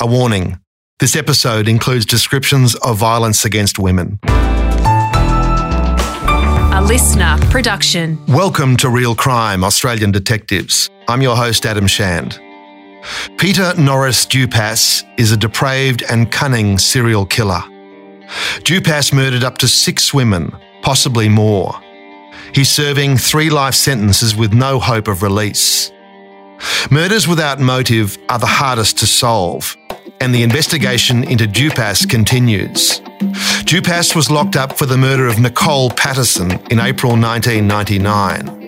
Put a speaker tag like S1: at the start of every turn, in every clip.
S1: A warning this episode includes descriptions of violence against women.
S2: A listener production.
S1: Welcome to Real Crime Australian Detectives. I'm your host, Adam Shand. Peter Norris Dupas is a depraved and cunning serial killer. Dupas murdered up to six women, possibly more. He's serving three life sentences with no hope of release. Murders without motive are the hardest to solve, and the investigation into Dupas continues. Dupas was locked up for the murder of Nicole Patterson in April 1999.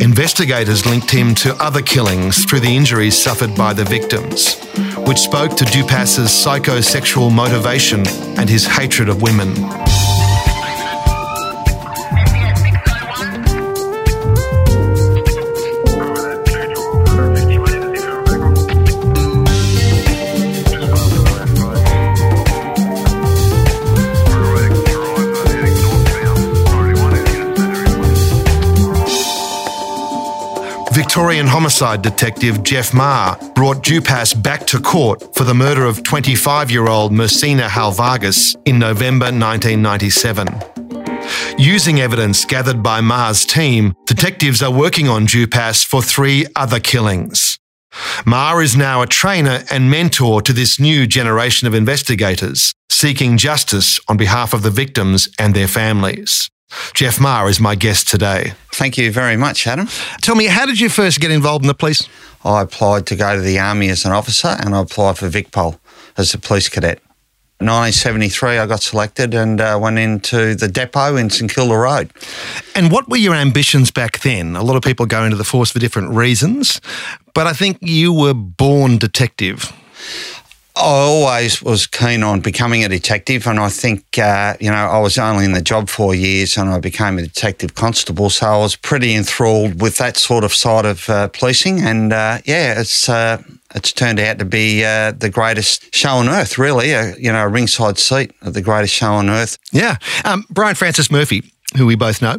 S1: Investigators linked him to other killings through the injuries suffered by the victims, which spoke to Dupas's psychosexual motivation and his hatred of women. Victorian homicide detective Jeff Maher brought Dupas back to court for the murder of 25 year old Mersina Halvagis in November 1997. Using evidence gathered by Maher's team, detectives are working on Dupas for three other killings. Maher is now a trainer and mentor to this new generation of investigators, seeking justice on behalf of the victims and their families. Jeff Maher is my guest today.
S3: Thank you very much, Adam.
S1: Tell me, how did you first get involved in the police?
S3: I applied to go to the Army as an officer and I applied for VicPol as a police cadet. In 1973, I got selected and uh, went into the depot in St Kilda Road.
S1: And what were your ambitions back then? A lot of people go into the force for different reasons, but I think you were born detective.
S3: I always was keen on becoming a detective, and I think, uh, you know, I was only in the job four years and I became a detective constable, so I was pretty enthralled with that sort of side of uh, policing. And uh, yeah, it's uh, it's turned out to be uh, the greatest show on earth, really, a, you know, a ringside seat of the greatest show on earth.
S1: Yeah. Um, Brian Francis Murphy, who we both know,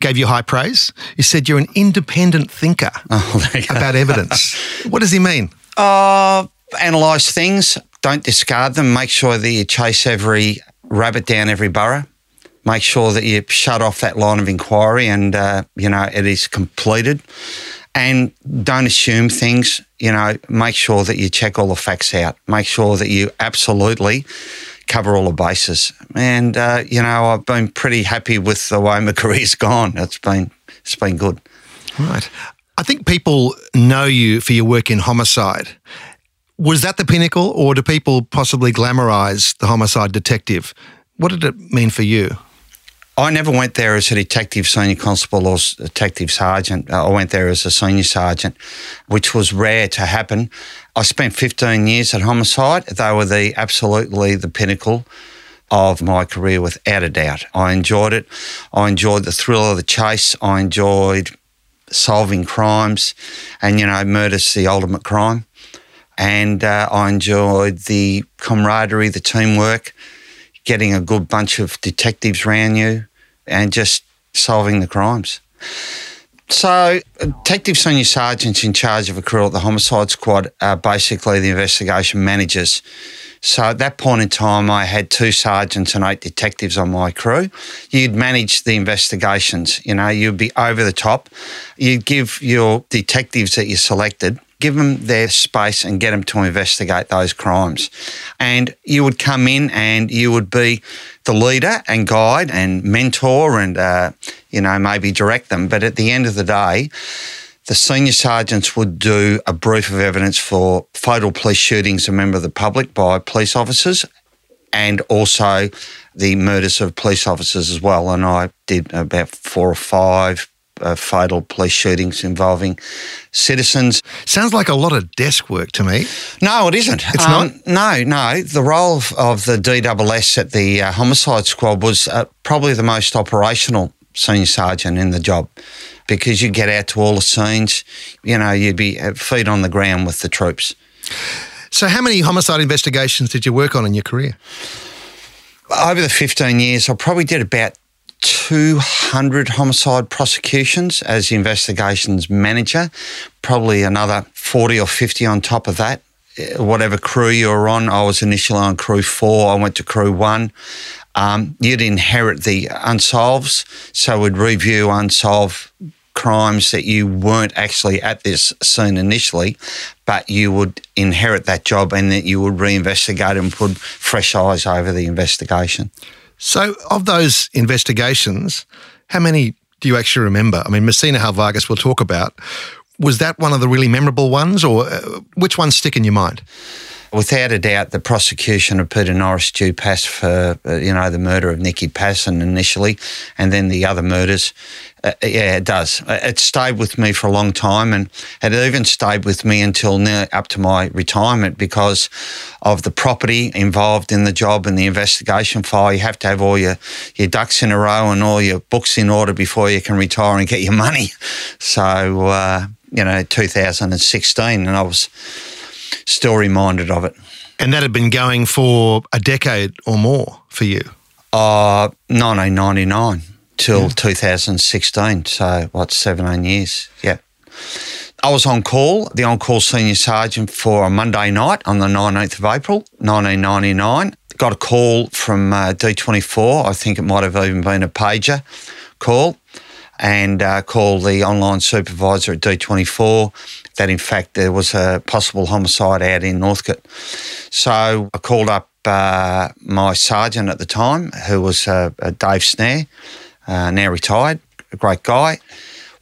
S1: gave you high praise. He said you're an independent thinker
S3: Oh,
S1: about evidence. what does he mean?
S3: Uh, analyse things, don't discard them. Make sure that you chase every rabbit down every burrow. Make sure that you shut off that line of inquiry and, uh, you know, it is completed. And don't assume things, you know, make sure that you check all the facts out. Make sure that you absolutely cover all the bases. And, uh, you know, I've been pretty happy with the way my career's gone. It's been, it's been good.
S1: Right. I think people know you for your work in homicide. Was that the pinnacle, or do people possibly glamorize the homicide detective? What did it mean for you?
S3: I never went there as a detective, senior constable, or detective sergeant. Uh, I went there as a senior sergeant, which was rare to happen. I spent 15 years at homicide. They were the absolutely the pinnacle of my career, without a doubt. I enjoyed it. I enjoyed the thrill of the chase. I enjoyed solving crimes, and you know, murder's the ultimate crime. And uh, I enjoyed the camaraderie, the teamwork, getting a good bunch of detectives around you, and just solving the crimes. So, detective senior sergeants in charge of a crew at the homicide squad are basically the investigation managers. So, at that point in time, I had two sergeants and eight detectives on my crew. You'd manage the investigations, you know, you'd be over the top. You'd give your detectives that you selected give them their space and get them to investigate those crimes. And you would come in and you would be the leader and guide and mentor and, uh, you know, maybe direct them. But at the end of the day, the senior sergeants would do a brief of evidence for fatal police shootings of a member of the public by police officers and also the murders of police officers as well. And I did about four or five uh, fatal police shootings involving citizens.
S1: Sounds like a lot of desk work to me.
S3: No, it isn't.
S1: It's
S3: um, not? No, no. The role of, of the DSS at the uh, homicide squad was uh, probably the most operational senior sergeant in the job because you get out to all the scenes, you know, you'd be uh, feet on the ground with the troops.
S1: So, how many homicide investigations did you work on in your career?
S3: Over the 15 years, I probably did about 200 homicide prosecutions as the investigations manager, probably another 40 or 50 on top of that. uh, whatever crew you were on. I was initially on crew four. I went to crew one. Um, you'd inherit the unsolves, so we'd review unsolved crimes that you weren't actually at this scene initially, but you would inherit that job and that you would reinvestigate and put fresh eyes over the investigation.
S1: So, of those investigations, how many do you actually remember? I mean, Messina Halvagis we'll talk about. Was that one of the really memorable ones, or uh, which ones stick in your mind?
S3: Without a doubt, the prosecution of Peter Norris Dupas for uh, you know the murder of Nikki Passon initially, and then the other murders. Uh, yeah, it does. Uh, it stayed with me for a long time, and it even stayed with me until near up to my retirement because of the property involved in the job and the investigation file. You have to have all your your ducks in a row and all your books in order before you can retire and get your money. So uh, you know, 2016, and I was still reminded of it.
S1: And that had been going for a decade or more for you?
S3: Uh, 1999 till yeah. 2016. So, what, 17 years? Yeah. I was on call, the on call senior sergeant for a Monday night on the 19th of April, 1999. Got a call from uh, D24. I think it might have even been a pager call and uh, called the online supervisor at D24 that in fact there was a possible homicide out in Northcote. So I called up uh, my sergeant at the time, who was uh, Dave Snare, uh, now retired, a great guy.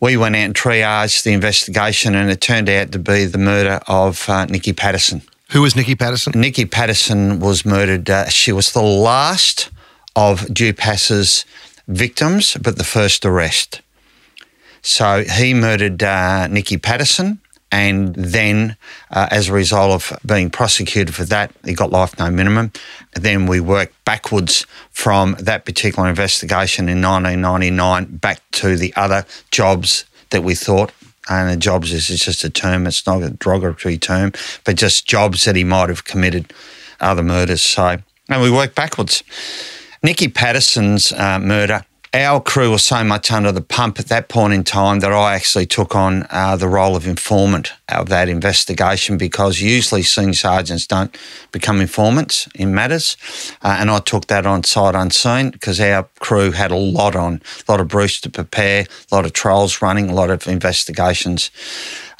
S3: We went out and triaged the investigation, and it turned out to be the murder of uh, Nicky Patterson.
S1: Who was Nicky Patterson?
S3: Nicky Patterson was murdered. Uh, she was the last of Dupas's victims, but the first arrest. So he murdered uh, Nicky Patterson. And then, uh, as a result of being prosecuted for that, he got life no minimum. then we worked backwards from that particular investigation in 1999 back to the other jobs that we thought. And the jobs is just a term, it's not a derogatory term, but just jobs that he might have committed other murders. So, and we work backwards. Nikki Patterson's uh, murder our crew was so much under the pump at that point in time that I actually took on uh, the role of informant of that investigation because usually senior sergeants don't become informants in matters. Uh, and I took that on sight unseen because our crew had a lot on, a lot of briefs to prepare, a lot of trials running, a lot of investigations.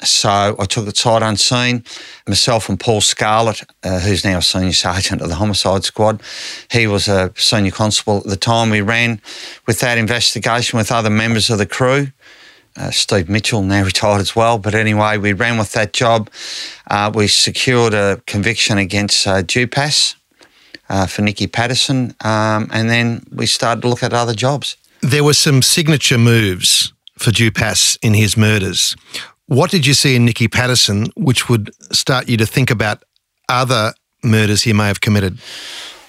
S3: So I took it sight unseen. Myself and Paul Scarlett, uh, who's now a senior sergeant of the homicide squad, he was a senior constable at the time. We ran with that investigation with other members of the crew. Uh, Steve Mitchell, now retired as well. But anyway, we ran with that job. Uh, we secured a conviction against uh, Dupas uh, for Nicky Patterson, um, and then we started to look at other jobs.
S1: There were some signature moves for Dupas in his murders. What did you see in Nicky Patterson which would start you to think about other murders he may have committed?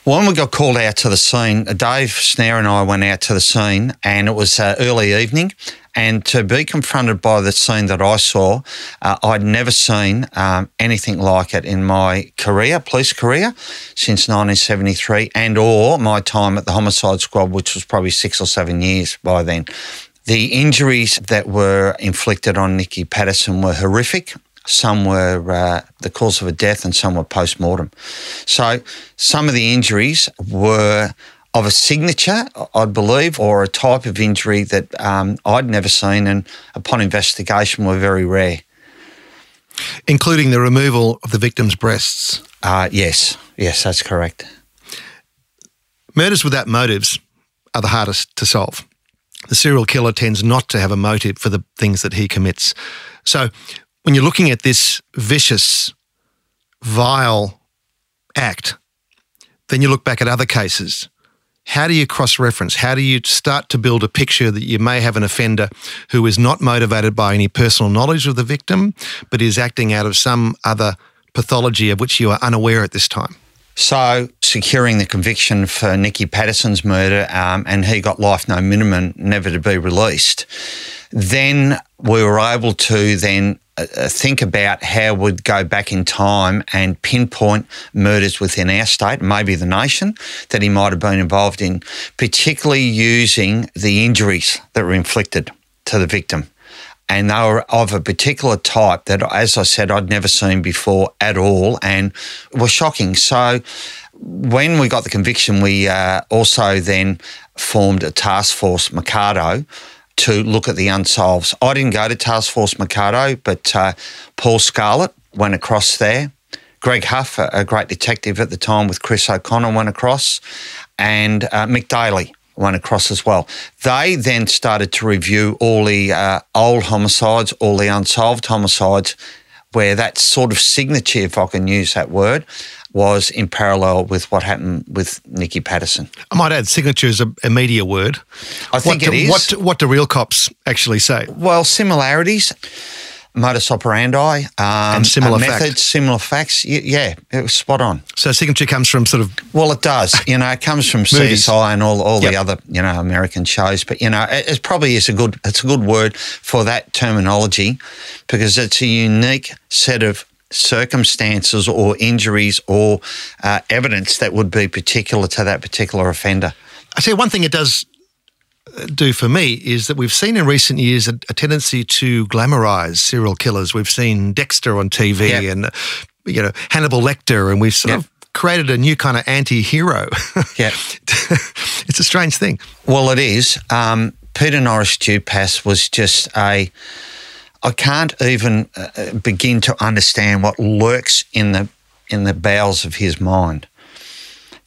S3: When we got called out to the scene, Dave Snare and I went out to the scene, and it was uh, early evening. And to be confronted by the scene that I saw, uh, I'd never seen um, anything like it in my career, police career, since 1973, and or my time at the homicide squad, which was probably six or seven years by then. The injuries that were inflicted on Nikki Patterson were horrific. Some were uh, the cause of a death and some were post mortem. So some of the injuries were of a signature, I believe, or a type of injury that um, I'd never seen and upon investigation were very rare.
S1: Including the removal of the victim's breasts?
S3: Uh, yes, yes, that's correct.
S1: Murders without motives are the hardest to solve the serial killer tends not to have a motive for the things that he commits. So when you're looking at this vicious, vile act, then you look back at other cases. How do you cross reference? How do you start to build a picture that you may have an offender who is not motivated by any personal knowledge of the victim, but is acting out of some other pathology of which you are unaware at this time?
S3: So, securing the conviction for Nicky Patterson's murder, um, and he got life no minimum, never to be released. Then we were able to then uh, uh, think about how we'd go back in time and pinpoint murders within our state, maybe the nation, that he might have been involved in, particularly using the injuries that were inflicted to the victim. And they were of a particular type that, as I said, I'd never seen before at all and were shocking. So when we got the conviction, we uh, also then formed a task force, Mikado, to look at the unsolved. I didn't go to Task Force Mikado, but uh, Paul Scarlett went across there. Greg Huff, a, great detective at the time with Chris O'Connor, went across, and uh, Mick Daly went across as well. They then started to review all the uh, old homicides, all the unsolved homicides, where that sort of signature, if I can use that word, was in parallel with what happened with Nikki Patterson.
S1: I might add, signature is a, a media word.
S3: I think
S1: what
S3: it
S1: do,
S3: is.
S1: What, what do real cops actually say?
S3: Well, similarities modus operandi, um,
S1: and similar
S3: methods,
S1: facts.
S3: similar facts. Yeah, it was spot on.
S1: So signature comes from sort of
S3: well, it does. You know, it comes from
S1: Movies.
S3: CSI and all, all
S1: Yep.
S3: the other you know American shows. But you know, it, it probably is a good it's a good word for that terminology because it's a unique set of circumstances or injuries or uh, evidence that would be particular to that particular offender.
S1: I say one thing it does do for me is that we've seen in recent years a, a tendency to glamorize serial killers. We've seen Dexter on TV
S3: Yeah.
S1: and uh, you know Hannibal Lecter, and we've sort
S3: Yeah.
S1: of created a new kind of anti-hero.
S3: Yeah.
S1: it's a strange thing.
S3: Well, it is. Um, Peter Norris Dupas was just a. I can't even uh, begin to understand what lurks in the in the bowels of his mind.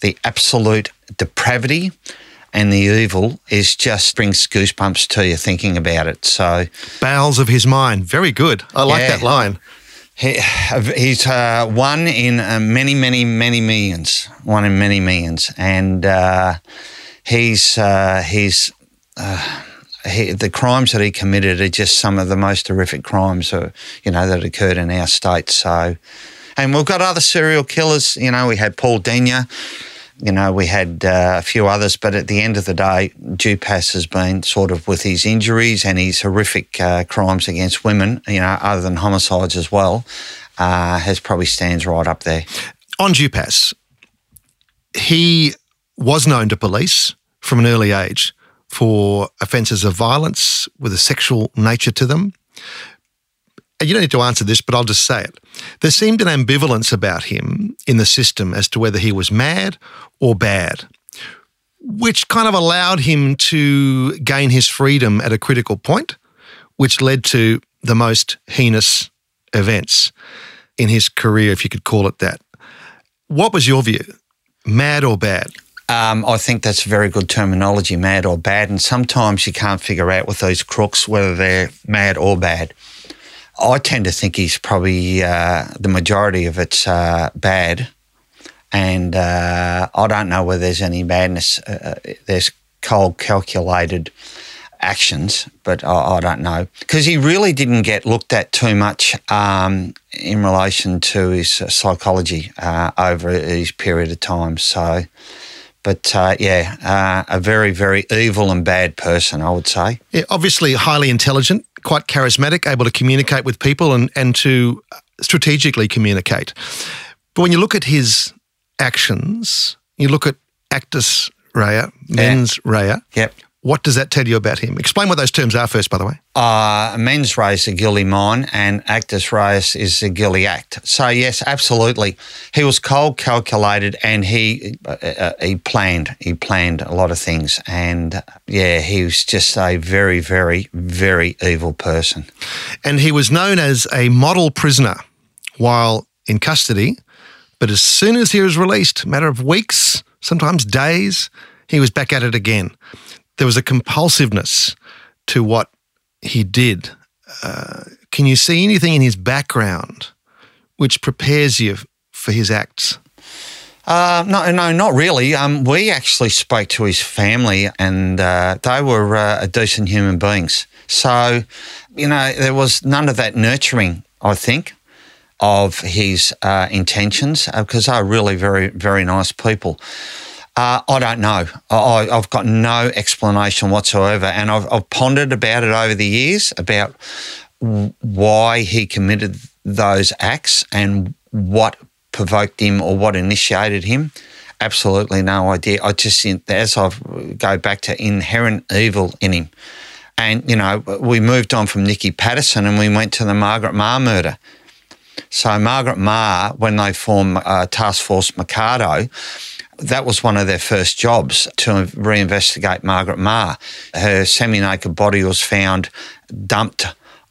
S3: The absolute depravity and the evil is just brings goosebumps to you thinking about it. So
S1: Bowels of his mind. Very good. I like
S3: Yeah.
S1: that line.
S3: he, he's uh, one in uh, many, many, many millions. One in many millions, and uh, he's uh, he's uh, he, the crimes that he committed are just some of the most horrific crimes, uh, you know, that occurred in our state. So, and we've got other serial killers. You know, we had Paul Denyer. You know, we had uh, a few others, but at the end of the day, Dupas has been sort of with his injuries and his horrific uh, crimes against women, you know, other than homicides as well, uh, has probably stands right up there.
S1: On Dupas, he was known to police from an early age for offences of violence with a sexual nature to them. You don't need to answer this, but I'll just say it. There seemed an ambivalence about him in the system as to whether he was mad or bad, which kind of allowed him to gain his freedom at a critical point, which led to the most heinous events in his career, if you could call it that. What was your view? Mad or bad?
S3: Um, I think that's very good terminology, mad or bad. And sometimes you can't figure out with those crooks whether they're mad or bad. I tend to think he's probably uh, the majority of it's uh, bad. And uh, I don't know whether there's any madness. Uh, uh, there's cold, calculated actions, but I, I don't know. Because he really didn't get looked at too much um, in relation to his psychology uh, over his period of time. So, but uh, yeah, uh, a very, very evil and bad person, I would say.
S1: Yeah, obviously highly intelligent, quite charismatic, able to communicate with people and, and to strategically communicate. But when you look at his actions, you look at actus rea, mens rea,
S3: Yep.
S1: What does that tell you about him? Explain what those terms are first, by the way.
S3: Uh, mens rea a guilty mind and actus reus is a guilty act. So yes, absolutely. He was cold, calculated, and he uh, uh, he planned. He planned a lot of things, and uh, yeah, he was just a very, very, very evil person.
S1: And he was known as a model prisoner while in custody. But as soon as he was released, a matter of weeks, sometimes days, he was back at it again. There was a compulsiveness to what he did. Uh, can you see anything in his background which prepares you for his acts?
S3: Uh, no, no, not really. Um, we actually spoke to his family, and uh, they were uh, decent human beings. So, you know, there was none of that nurturing. I think of his uh, intentions because they're really very, very nice people. Uh, I don't know. I, I've got no explanation whatsoever, and I've, I've pondered about it over the years about why he committed those acts and what provoked him or what initiated him. Absolutely no idea. I just as I go back to inherent evil in him, And, you know, we moved on from Nikki Patterson and we went to the Margaret Maher murder. So, Margaret Maher, when they formed uh, Task Force Mikado, that was one of their first jobs to reinvestigate Margaret Maher. Her semi naked body was found dumped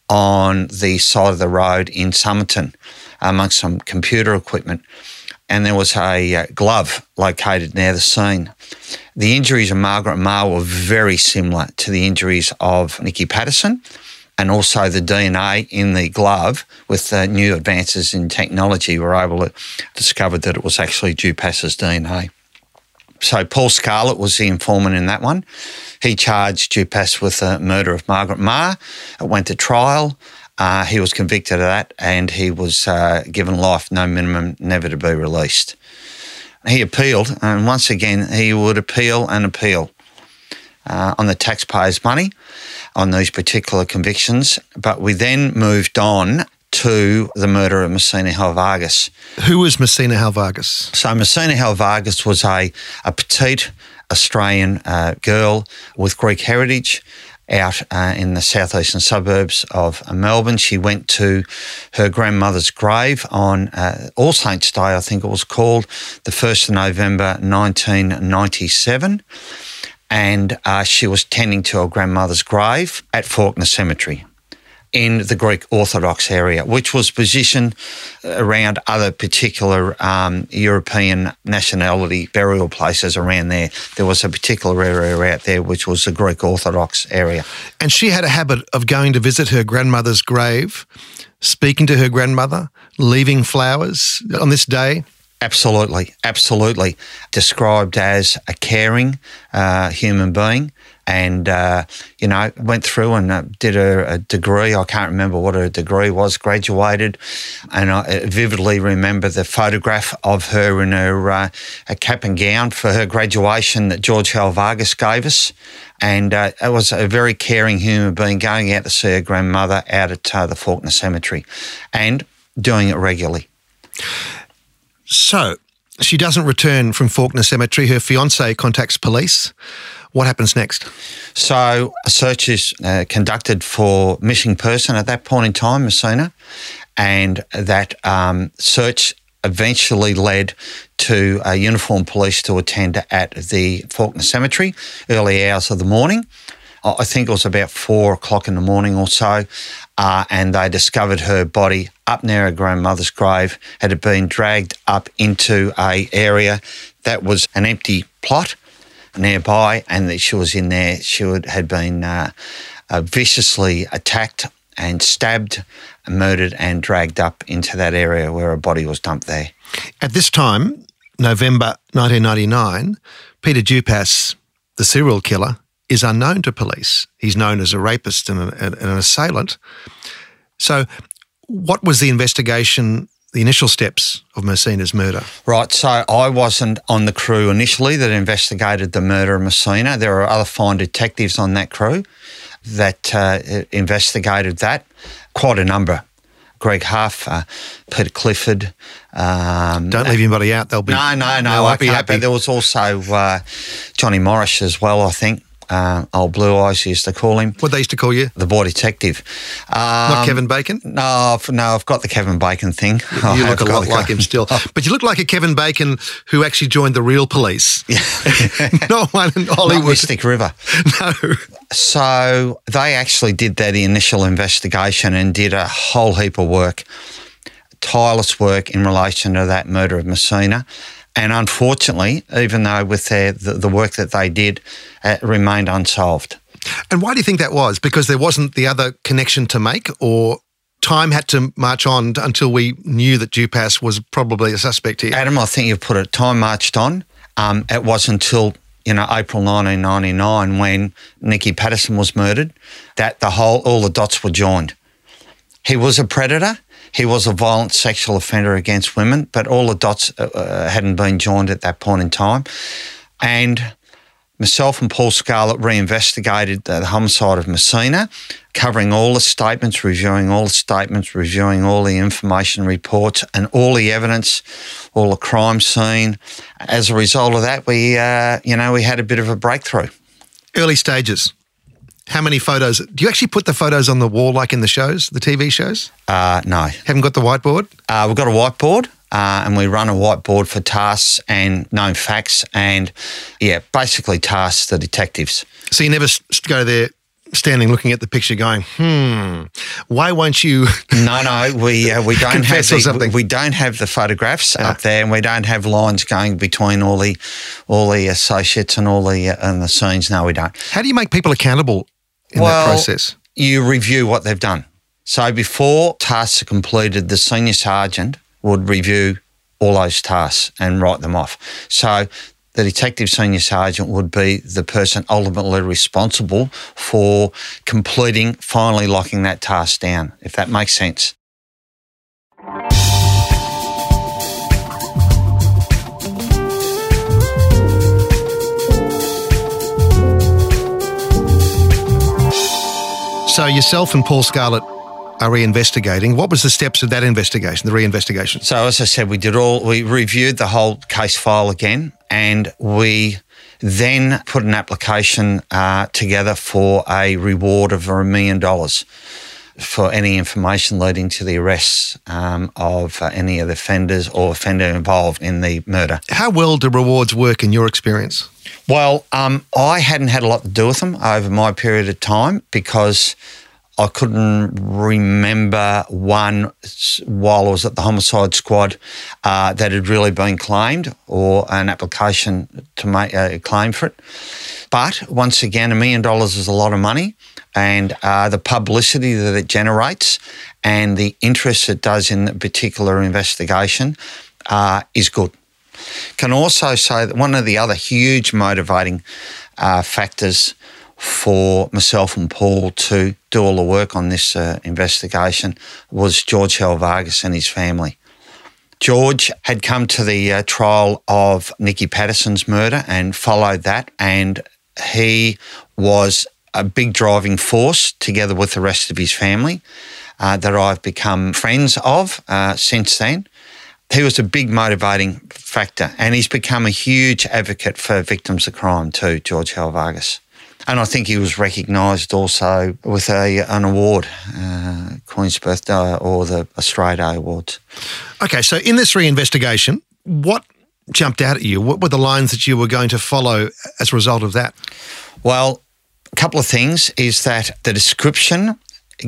S3: on the side of the road in Somerton amongst some computer equipment. And there was a uh, glove located near the scene. The injuries of Margaret Maher were very similar to the injuries of Nikki Patterson and also the DNA in the glove with the new advances in technology were able to discover that it was actually Dupas's DNA. So Paul Scarlett was the informant in that one. He charged Dupas with the murder of Margaret Maher. It went to trial. Uh, he was convicted of that and he was uh, given life, no minimum, never to be released. He appealed, and once again, he would appeal and appeal uh, on the taxpayers' money on these particular convictions. But we then moved on to the murder of Messina Halvagis.
S1: Who was Messina Halvagis?
S3: So Messina Halvagis was a, a petite Australian uh, girl with Greek heritage out uh, in the southeastern suburbs of Melbourne. She went to her grandmother's grave on uh, All Saints' Day, I think it was called, the 1st of November 1997. And uh, she was tending to her grandmother's grave at Fawkner Cemetery in the Greek Orthodox area, which was positioned around other particular um, European nationality burial places around there. There was a particular area out there which was the Greek Orthodox area.
S1: And she had a habit of going to visit her grandmother's grave, speaking to her grandmother, leaving flowers on this day.
S3: Absolutely, absolutely. Described as a caring uh, human being and uh, you know went through and uh, did a, a, degree. I can't remember what her degree was. Graduated, and I vividly remember the photograph of her in her uh, a cap and gown for her graduation that George Halvagis gave us. And uh, it was a very caring human being going out to see her grandmother out at uh, the Fawkner Cemetery, and doing it regularly.
S1: So she doesn't return from Fawkner Cemetery. Her fiance contacts police. What happens next?
S3: So a search is uh, conducted for missing person at that point in time, Messina, and that um, search eventually led to a uniformed police to attend at the Fawkner Cemetery early hours of the morning. I think it was about four o'clock in the morning or so, uh, and they discovered her body up near her grandmother's grave. Had been dragged up into a area that was an empty plot nearby, and that she was in there. She had been uh, uh, viciously attacked and stabbed, murdered, and dragged up into that area where her body was dumped there.
S1: At this time, November 1999, Peter Dupas, the serial killer, is unknown to police. He's known as a rapist and an, an assailant. So, what was the investigation the initial steps of Messina's murder?
S3: Right, so I wasn't on the crew initially that investigated the murder of Messina. There were other fine detectives on that crew that uh, investigated that, quite a number. Greg Huff, uh, Peter Clifford.
S1: Um, Don't leave anybody out. They'll be
S3: no, no, no.
S1: I'll be happy.
S3: There was also uh, Johnny Morris as well. I think uh, old Blue Eyes used to call him.
S1: What they used to call you?
S3: The boy detective.
S1: Um, Not Kevin Bacon?
S3: No, I've, no, I've got the Kevin Bacon thing.
S1: You look a lot like him still. But you look like a Kevin Bacon who actually joined the real police. Not one in Hollywood. Not
S3: Mystic River.
S1: no.
S3: So they actually did that initial investigation and did a whole heap of work, tireless work in relation to that murder of Messina. And unfortunately, even though with their, the, the work that they did, it remained unsolved.
S1: And why do you think that was? Because there wasn't the other connection to make, or time had to march on until we knew that Dupas was probably a suspect here?
S3: Adam, I think you've put it. Time marched on. Um, it was until you know April 1999 when Nikki Patterson was murdered that the whole all the dots were joined. He was a predator. He was a violent sexual offender against women, but all the dots uh, uh, hadn't been joined at that point in time. And myself and Paul Scarlett reinvestigated the homicide of Messina, covering all the statements, reviewing all the statements, reviewing all the information reports and all the evidence, all the crime scene. As a result of that, we, uh, you know, we had a bit of a breakthrough.
S1: Early stages. How many photos? Do you actually put the photos on the wall like in the shows, the TV shows?
S3: Uh, no.
S1: Haven't got the whiteboard?
S3: Uh, we've got a whiteboard. Uh, and we run a whiteboard for tasks and known facts and, yeah, basically tasks the detectives.
S1: So you never go there standing looking at the picture going, hmm, why won't you?
S3: No, no, we uh, we don't have the,
S1: something.
S3: we don't have the photographs up there, and we don't have lines going between all the all the associates and all the uh, and the scenes. No, we don't.
S1: How do you make people accountable in
S3: well,
S1: that process?
S3: you review what they've done. So before tasks are completed, the senior sergeant would review all those tasks and write them off. So the detective senior sergeant would be the person ultimately responsible for completing, finally locking that task down, if that makes sense.
S1: So yourself and Paul Scarlett are reinvestigating. What was the steps of that investigation, the reinvestigation?
S3: So as I said, we did all we reviewed the whole case file again, and we then put an application uh, together for a reward of a million dollars for any information leading to the arrests um, of uh, any of the offenders or offender involved in the murder.
S1: How well do rewards work in your experience?
S3: Well, um, I hadn't had a lot to do with them over my period of time because I couldn't remember one while I was at the homicide squad uh, that had really been claimed or an application to make a claim for it. But once again, a million dollars is a lot of money, and uh, the publicity that it generates and the interest it does in the particular investigation uh, is good. Can also say that one of the other huge motivating uh, factors for myself and Paul to do all the work on this uh, investigation was George Halvagis and his family. George had come to the uh, trial of Nicky Patterson's murder and followed that, and he was a big driving force together with the rest of his family uh, that I've become friends of uh, since then. He was a big motivating factor, and he's become a huge advocate for victims of crime too, George Halvagis. And I think he was recognised also with a an award, uh, Queen's Birthday or the Australia Awards.
S1: Okay, so in this reinvestigation, what jumped out at you? What were the lines that you were going to follow as a result of that?
S3: Well, a couple of things is that the description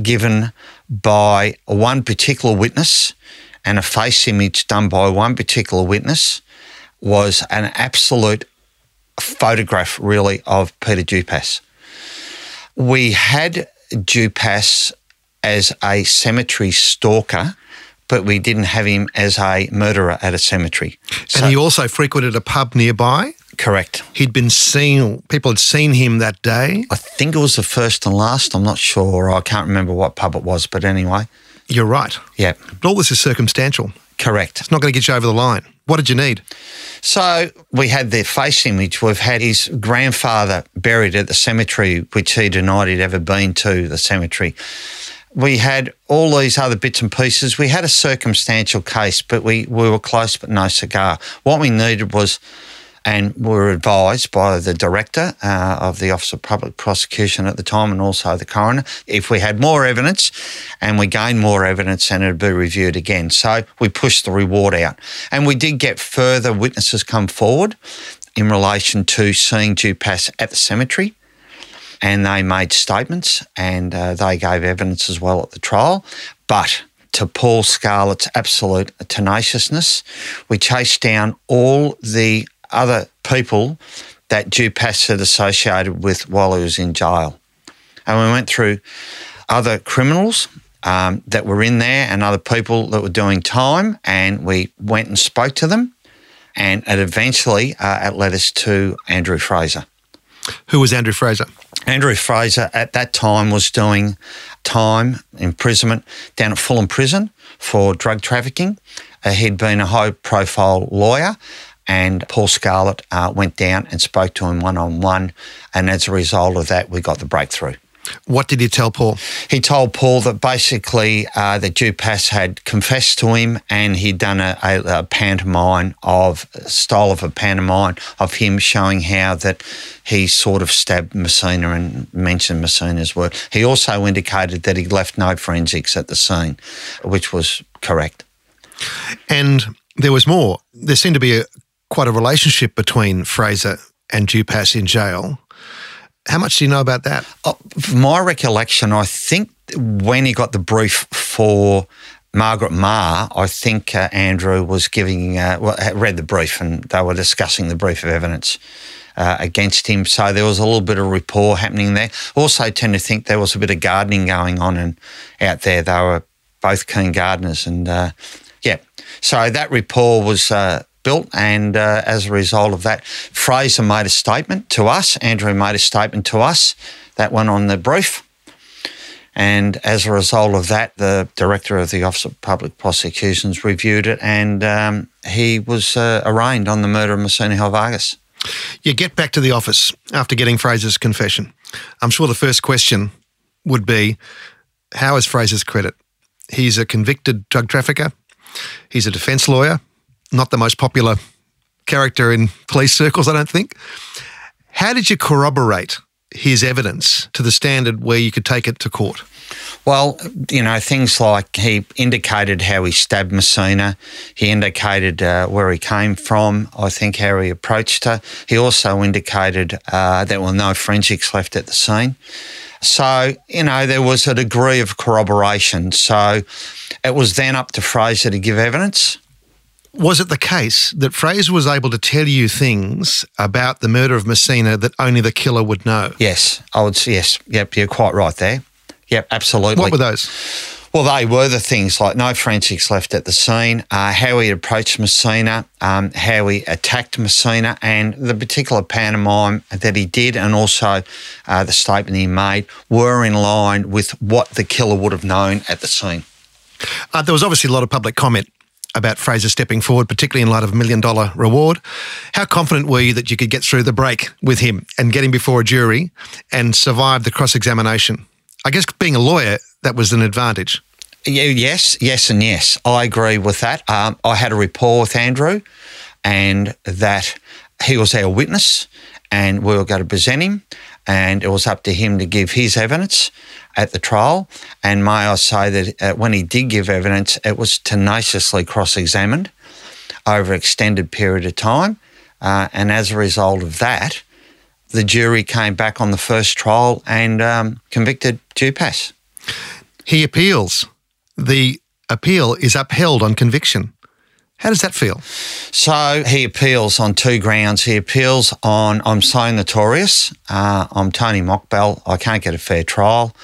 S3: given by one particular witness and a face image done by one particular witness was an absolute photograph, really, of Peter Dupas. We had Dupas as a cemetery stalker, but we didn't have him as a murderer at a cemetery.
S1: and he also frequented a pub nearby.
S3: correct.
S1: He'd been seen, people had seen him that day.
S3: I think it was the first and last. I'm not sure. I can't remember what pub it was, but anyway,
S1: You're right.
S3: yeah,
S1: But all this is circumstantial.
S3: Correct.
S1: It's not going to get you over the line. What did you need?
S3: So we had the face image. We've had his grandfather buried at the cemetery, which he denied he'd ever been to the cemetery. We had all these other bits and pieces. We had a circumstantial case, but we, we were close but no cigar. What we needed was, and were advised by the director uh, of the Office of Public Prosecution at the time and also the coroner, if we had more evidence and we gained more evidence, then it'd be reviewed again. So we pushed the reward out. And we did get further witnesses come forward in relation to seeing Dupas at the cemetery and they made statements and uh, they gave evidence as well at the trial. But to Paul Scarlett's absolute tenaciousness, we chased down all the other people that Dupas had associated with while he was in jail. And we went through other criminals um, that were in there and other people that were doing time, and we went and spoke to them. And it eventually uh, it led us to Andrew Fraser.
S1: Who was Andrew Fraser?
S3: Andrew Fraser at that time was doing time imprisonment down at Fulham Prison for drug trafficking. Uh, he'd been a high profile lawyer, and Paul Scarlett uh, went down and spoke to him one on one. And as a result of that, we got the breakthrough.
S1: What did he tell Paul?
S3: He told Paul that basically uh, that Dupas had confessed to him and he'd done a, a, a pantomime of style of a pantomime of him showing how that he sort of stabbed Messina and mentioned Messina's word. He also indicated that he left no forensics at the scene, which was correct.
S1: And there was more. There seemed to be a, quite a relationship between Fraser and Dupas in jail. How much do you know about that?
S3: Uh, my recollection, I think when he got the brief for Margaret Maher, I think uh, Andrew was giving, uh, well, read the brief and they were discussing the brief of evidence. Uh, against him, so there was a little bit of rapport happening there. Also, tend to think there was a bit of gardening going on and out there. They were both keen gardeners, and uh, yeah, so that rapport was uh, built. And uh, as a result of that, Fraser made a statement to us. Andrew made a statement to us that went on the brief. And as a result of that, the director of the Office of Public Prosecutions reviewed it and um, he was uh, arraigned on the murder of Messina Vargas.
S1: You get back to the office after getting Fraser's confession. I'm sure the first question would be how is Fraser's credit? He's a convicted drug trafficker. He's a defence lawyer not the most popular character in police circles, I don't think. How did you corroborate his evidence to the standard where you could take it to court?
S3: Well, you know, things like he indicated how he stabbed Messina. He indicated uh, where he came from, I think how he approached her. He also indicated uh, there were no forensics left at the scene. So, you know, there was a degree of corroboration. So it was then up to Fraser to give evidence.
S1: Was it the case that Fraser was able to tell you things about the murder of Messina that only the killer would know?
S3: Yes, I would. Say yes, yep, you're quite right there. Yep, absolutely.
S1: What were those?
S3: Well, they were the things like no forensics left at the scene, uh, how he approached Messina, um, how he attacked Messina, and the particular pantomime that he did, and also uh, the statement he made were in line with what the killer would have known at the scene.
S1: Uh, there was obviously a lot of public comment about Fraser stepping forward, particularly in light of a million dollar reward. How confident were you that you could get through the break with him and get him before a jury and survive the cross examination? I guess being a lawyer, that was an advantage.
S3: Yeah, Yes, yes, and yes. I agree with that. Um, I had a rapport with Andrew and that he was our witness and we were going to present him and it was up to him to give his evidence at the trial. And may I say that uh, when he did give evidence, it was tenaciously cross examined over an extended period of time. Uh, and as a result of that, the jury came back on the first trial and um, convicted Dupas.
S1: He appeals. The appeal is upheld on conviction. How does that feel?
S3: So he appeals on two grounds. He appeals on I'm so notorious. Uh, I'm Tony Mokbel. I can't get a fair trial.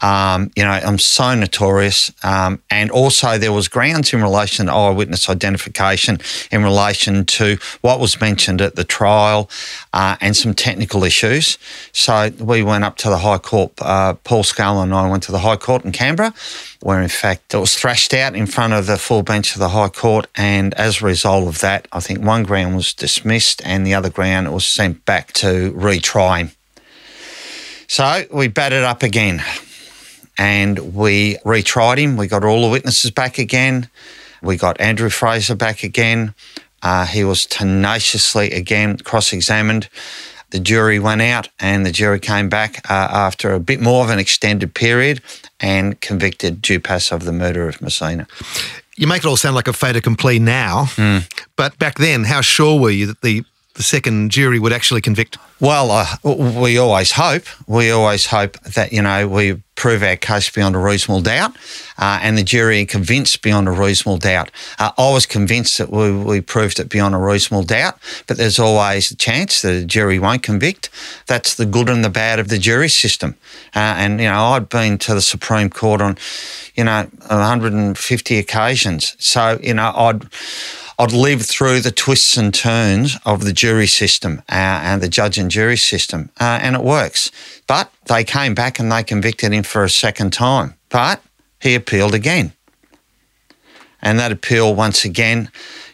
S3: Um, you know, I'm so notorious. Um, and also, there was grounds in relation to eyewitness identification in relation to what was mentioned at the trial uh, and some technical issues. So we went up to the High Court. Uh, Paul Scullin and I went to the High Court in Canberra, where in fact it was thrashed out in front of the full bench of the High Court. And as a result of that, I think one ground was dismissed and the other ground was sent back to retry. So we batted up again and we retried him. We got all the witnesses back again. We got Andrew Fraser back again. Uh, he was tenaciously again cross examined. The jury went out and the jury came back uh, after a bit more of an extended period and convicted Dupas of the murder of Messina.
S1: You make it all sound like a fait accompli now, mm. but back then, how sure were you that the the second jury would actually convict?
S3: Well, uh, we always hope. We always hope that, you know, we prove our case beyond a reasonable doubt uh, and the jury convinced beyond a reasonable doubt. Uh, I was convinced that we, we proved it beyond a reasonable doubt, but there's always a chance that a jury won't convict. That's the good and the bad of the jury system. Uh, and, you know, I'd been to the Supreme Court on, you know, 150 occasions. So, you know, I'd I'd lived through the twists and turns of the jury system uh, and the judge and jury system, uh, and it works. But they came back and they convicted him for a second time. But he appealed again. And that appeal, once again,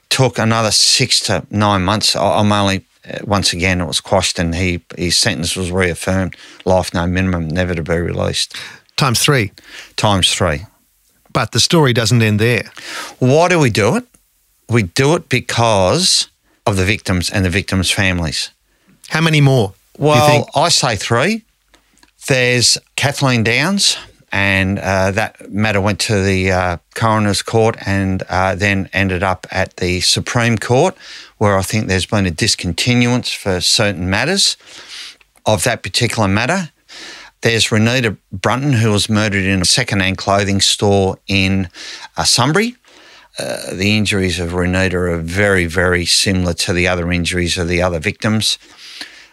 S3: took another six to nine months. I'm only uh, once again, it was quashed and he his sentence was reaffirmed life, no minimum, never to be released.
S1: Times three.
S3: Times three.
S1: But the story doesn't end there.
S3: Why do we do it? We do it because of the victims and the victims' families.
S1: How many more?
S3: Well, I say three. There's Kathleen Downes, and uh, that matter went to the uh, coroner's court and uh, then ended up at the Supreme Court, where I think there's been a discontinuance for certain matters of that particular matter. There's Renata Brunton, who was murdered in a second-hand clothing store in uh, Sunbury. Uh, the injuries of Renata are very, very similar to the other injuries of the other victims.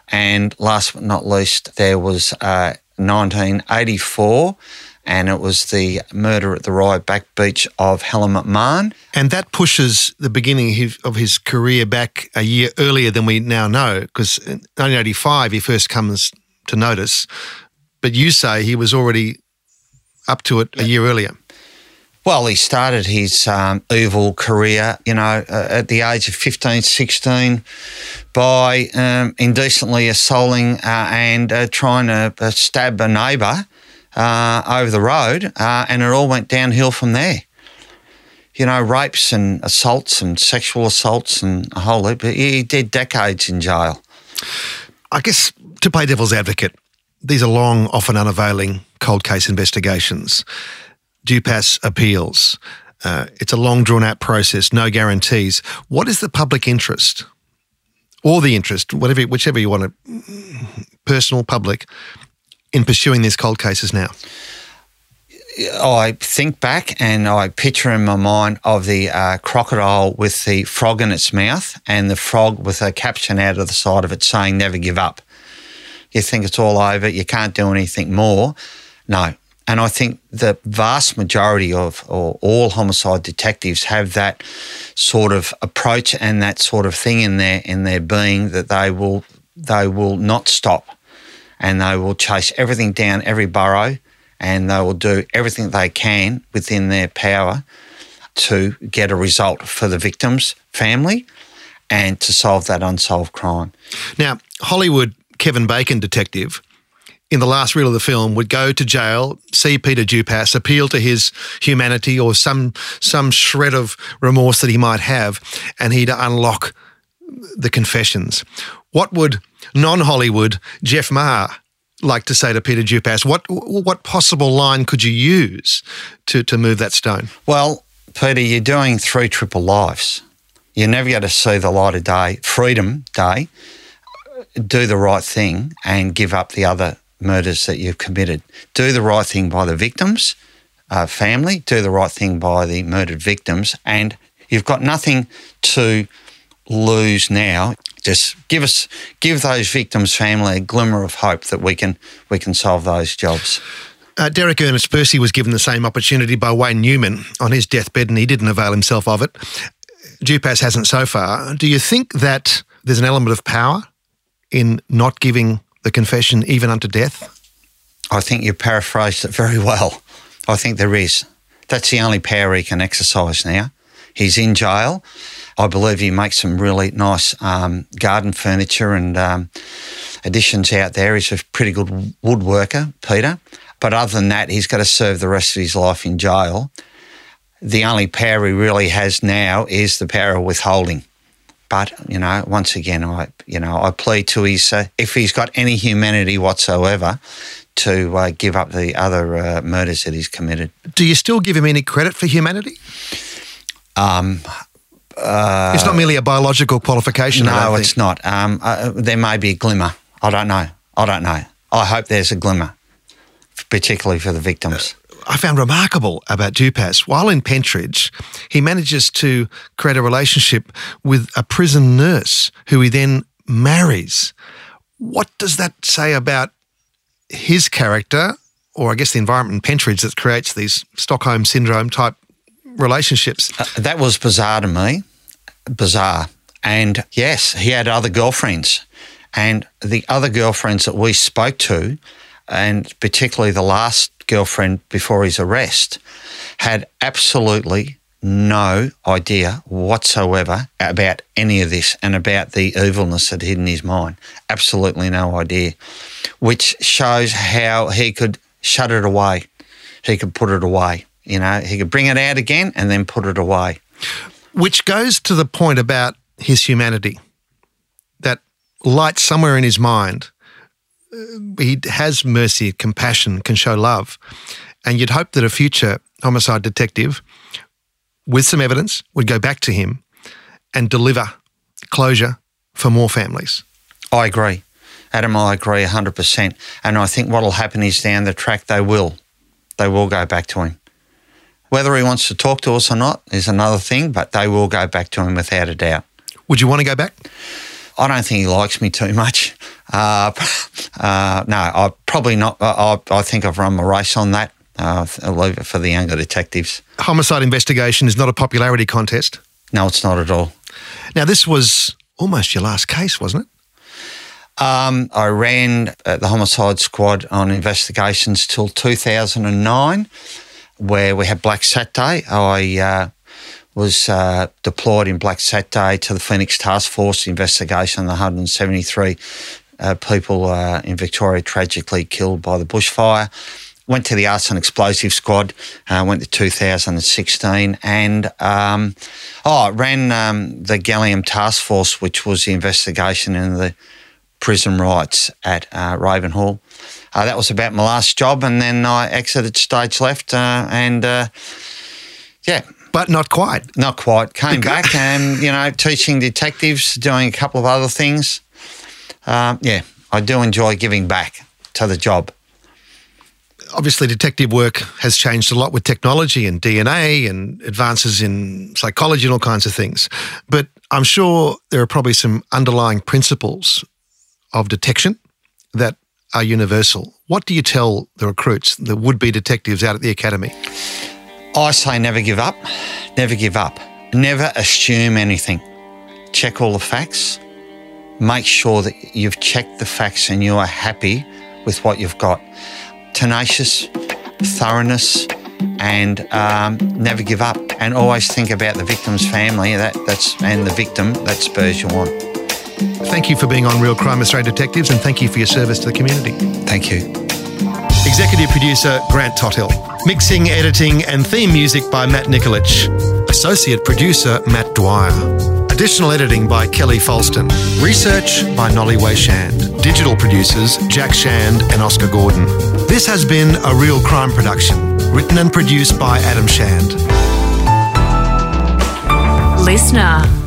S3: And last but not least, there was uh, 1984, and it was the murder at the Rye Back Beach of Helen McMahon.
S1: And that pushes the beginning of his career back a year earlier than we now know, because in 1985 he first comes to notice. But you say he was already up to it a year earlier.
S3: Well, he started his um, evil career, you know, uh, at the age of 15, 16 by um, indecently assaulting uh, and uh, trying to uh, stab a neighbour uh, over the road, uh, and it all went downhill from there. You know, rapes and assaults and sexual assaults and a whole heap. He did decades in jail.
S1: I guess to play devil's advocate, these are long, often unavailing cold case investigations. Dupas appeals. Uh, it's a long drawn out process, no guarantees. What is the public interest or the interest, whatever, whichever you want to, personal, public, in pursuing these cold cases now?
S3: I think back and I picture in my mind of the uh, crocodile with the frog in its mouth and the frog with a caption out of the side of it saying, never give up. You think it's all over, you can't do anything more. No, and I think the vast majority of, or all homicide detectives have that sort of approach and that sort of thing in their in their being that they will they will not stop, and they will chase everything down every burrow, and they will do everything they can within their power to get a result for the victim's family and to solve that unsolved crime.
S1: Now, Hollywood Kevin Bacon detective in the last reel of the film would go to jail, see Peter Dupas, appeal to his humanity or some some shred of remorse that he might have, and he'd unlock the confessions. What would non-Hollywood Jeff Maher like to say to Peter Dupas? What what possible line could you use to to move that stone?
S3: Well, Peter, you're doing three triple lives. You're never going to see the light of day, Freedom Day. Do the right thing and give up the other murders that you've committed. Do the right thing by the victims, uh, family, do the right thing by the murdered victims, and you've got nothing to lose now. Just give us, give those victims' family a glimmer of hope that we can we can solve those jobs.
S1: Uh, Derek Ernest Percy was given the same opportunity by Wayne Newman on his deathbed, and he didn't avail himself of it. Dupas hasn't so far. Do you think that there's an element of power in not giving the confession even unto death?
S3: I think you paraphrased it very well. I think there is. That's the only power he can exercise now. He's in jail. I believe he makes some really nice um, garden furniture and um, additions out there. He's a pretty good woodworker, Peter. But other than that, he's got to serve the rest of his life in jail. The only power he really has now is the power of withholding. But you know, once again, I you know I plead to his uh, if he's got any humanity whatsoever, to uh, give up the other uh, murders that he's committed.
S1: Do you still give him any credit for humanity?
S3: Um,
S1: uh, it's not merely a biological qualification.
S3: No, it's not. Um, uh, there may be a glimmer. I don't know. I don't know. I hope there's a glimmer, particularly for the victims.
S1: I found remarkable about Dupas. While in Pentridge, he manages to create a relationship with a prison nurse who he then marries. What does that say about his character, or I guess the environment in Pentridge that creates these Stockholm syndrome type relationships?
S3: Uh, that was bizarre to me. Bizarre. And yes, he had other girlfriends. And the other girlfriends that we spoke to, and particularly the last girlfriend before his arrest, had absolutely no idea whatsoever about any of this and about the evilness that hid in his mind. Absolutely no idea, which shows how he could shut it away. He could put it away. You know, he could bring it out again and then put it away.
S1: Which goes to the point about his humanity, that light somewhere in his mind. He has mercy, compassion, can show love. And you'd hope that a future homicide detective with some evidence would go back to him and deliver closure for more families.
S3: I agree. Adam, I agree 100%. And I think what will happen is down the track, they will. They will go back to him. Whether he wants to talk to us or not is another thing, but they will go back to him without a doubt.
S1: Would you want to go back?
S3: I don't think he likes me too much. Uh, uh, no, I probably not. I, I think I've run my race on that. Uh, I'll leave it for the younger detectives.
S1: Homicide investigation is not a popularity contest.
S3: No, it's not at all.
S1: Now, this was almost your last case, wasn't it?
S3: Um, I ran uh, the homicide squad on investigations till 2009, where we had Black Saturday. I uh, was uh, deployed in Black Saturday to the Phoenix Task Force investigation. The 173 uh, people uh, in Victoria tragically killed by the bushfire. Went to the arson explosive squad. Uh, went to 2016 and um, oh, ran um, the Gallium Task Force, which was the investigation into the prison riots at uh, Ravenhall. Uh, that was about my last job, and then I exited stage left, uh, and uh, yeah,
S1: But not quite.
S3: not quite. Came back and you know teaching detectives, doing a couple of other things. Um, yeah, I do enjoy giving back to the job.
S1: Obviously, detective work has changed a lot with technology and DNA and advances in psychology and all kinds of things. But I'm sure there are probably some underlying principles of detection that are universal. What do you tell the recruits, the would be detectives out at the academy?
S3: I say never give up, never give up, never assume anything. Check all the facts. Make sure that you've checked the facts and you are happy with what you've got. Tenacious, thoroughness, and um, never give up. And always think about the victim's family. That that's and the victim. That spurs you on.
S1: Thank you for being on Real Crime Australia Detectives and thank you for your service to the community.
S3: Thank you.
S1: Executive producer Grant Tothill. Mixing, editing, and theme music by Matt Nikolic. Associate producer Matt Dwyer. Additional editing by Kelly Folston. Research by Nolly Wayshand. Digital producers Jack Shand and Oscar Gordon. This has been a real crime production, written and produced by Adam Shand.
S2: Listener.